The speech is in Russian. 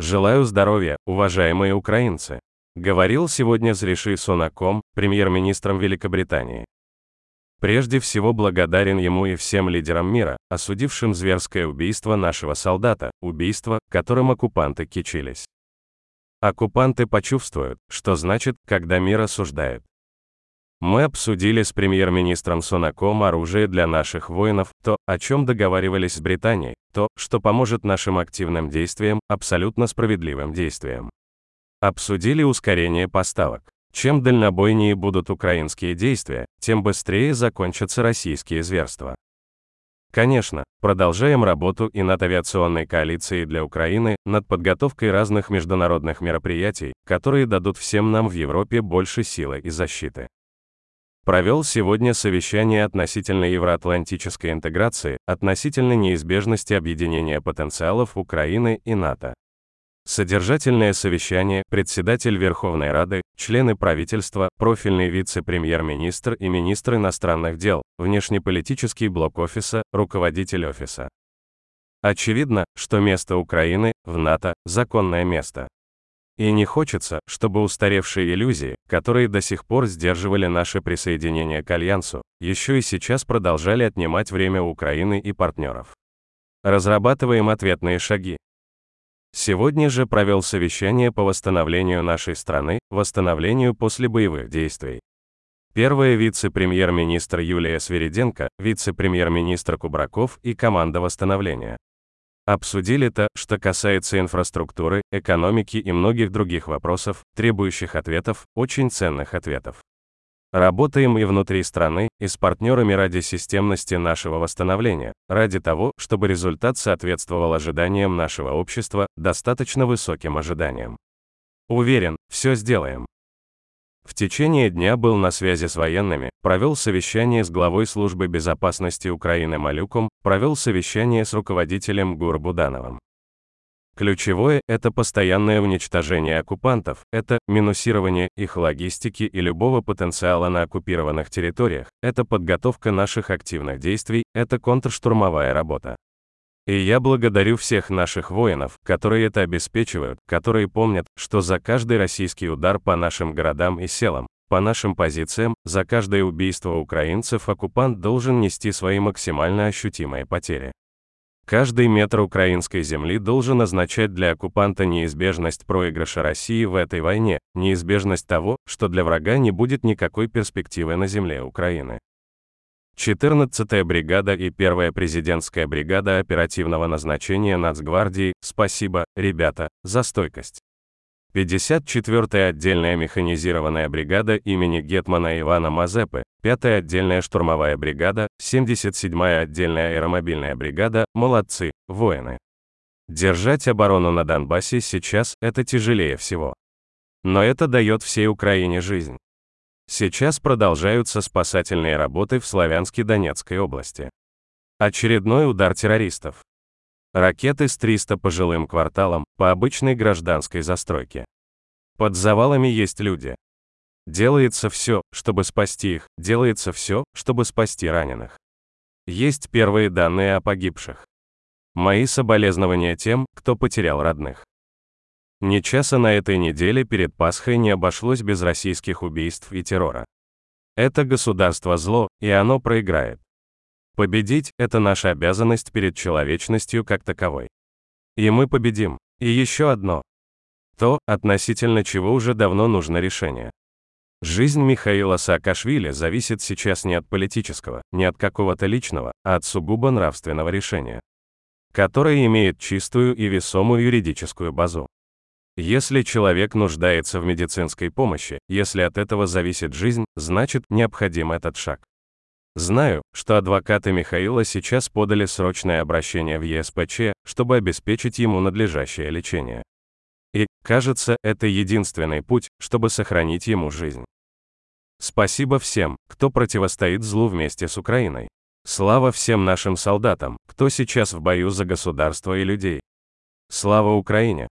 Желаю здоровья, уважаемые украинцы. Говорил сегодня с Риши Сунаком, премьер-министром Великобритании. Прежде всего благодарен ему и всем лидерам мира, осудившим зверское убийство нашего солдата, убийство, которым оккупанты кичились. Оккупанты почувствуют, что значит, когда мир осуждает. Мы обсудили с премьер-министром Сунаком оружие для наших воинов, то, о чем договаривались с Британией, то, что поможет нашим активным действиям, абсолютно справедливым действиям. Обсудили ускорение поставок. Чем дальнобойнее будут украинские действия, тем быстрее закончатся российские зверства. Конечно, продолжаем работу и над авиационной коалицией для Украины, над подготовкой разных международных мероприятий, которые дадут всем нам в Европе больше силы и защиты провел сегодня совещание относительно евроатлантической интеграции, относительно неизбежности объединения потенциалов Украины и НАТО. Содержательное совещание, председатель Верховной Рады, члены правительства, профильный вице-премьер-министр и министр иностранных дел, внешнеполитический блок офиса, руководитель офиса. Очевидно, что место Украины в НАТО – законное место. И не хочется, чтобы устаревшие иллюзии, которые до сих пор сдерживали наше присоединение к Альянсу, еще и сейчас продолжали отнимать время Украины и партнеров. Разрабатываем ответные шаги. Сегодня же провел совещание по восстановлению нашей страны, восстановлению после боевых действий. Первая вице-премьер-министр Юлия Свириденко, вице-премьер-министр Кубраков и команда восстановления. Обсудили то, что касается инфраструктуры, экономики и многих других вопросов, требующих ответов, очень ценных ответов. Работаем и внутри страны, и с партнерами ради системности нашего восстановления, ради того, чтобы результат соответствовал ожиданиям нашего общества, достаточно высоким ожиданиям. Уверен, все сделаем. В течение дня был на связи с военными, провел совещание с главой службы безопасности Украины Малюком, провел совещание с руководителем ГУР Будановым. Ключевое – это постоянное уничтожение оккупантов, это минусирование их логистики и любого потенциала на оккупированных территориях, это подготовка наших активных действий, это контрштурмовая работа. И я благодарю всех наших воинов, которые это обеспечивают, которые помнят, что за каждый российский удар по нашим городам и селам, по нашим позициям, за каждое убийство украинцев оккупант должен нести свои максимально ощутимые потери. Каждый метр украинской земли должен означать для оккупанта неизбежность проигрыша России в этой войне, неизбежность того, что для врага не будет никакой перспективы на земле Украины. 14-я бригада и 1-я президентская бригада оперативного назначения Нацгвардии, спасибо, ребята, за стойкость. 54-я отдельная механизированная бригада имени Гетмана Ивана Мазепы, 5-я отдельная штурмовая бригада, 77-я отдельная аэромобильная бригада, молодцы, воины. Держать оборону на Донбассе сейчас – это тяжелее всего. Но это дает всей Украине жизнь. Сейчас продолжаются спасательные работы в Славянске-Донецкой области. Очередной удар террористов. Ракеты с 300 по жилым кварталам, по обычной гражданской застройке. Под завалами есть люди. Делается все, чтобы спасти их, делается все, чтобы спасти раненых. Есть первые данные о погибших. Мои соболезнования тем, кто потерял родных. Ни часа на этой неделе перед Пасхой не обошлось без российских убийств и террора. Это государство зло, и оно проиграет. Победить – это наша обязанность перед человечностью как таковой. И мы победим. И еще одно. То, относительно чего уже давно нужно решение. Жизнь Михаила Саакашвили зависит сейчас не от политического, не от какого-то личного, а от сугубо нравственного решения, которое имеет чистую и весомую юридическую базу. Если человек нуждается в медицинской помощи, если от этого зависит жизнь, значит, необходим этот шаг. Знаю, что адвокаты Михаила сейчас подали срочное обращение в ЕСПЧ, чтобы обеспечить ему надлежащее лечение. И, кажется, это единственный путь, чтобы сохранить ему жизнь. Спасибо всем, кто противостоит злу вместе с Украиной. Слава всем нашим солдатам, кто сейчас в бою за государство и людей. Слава Украине!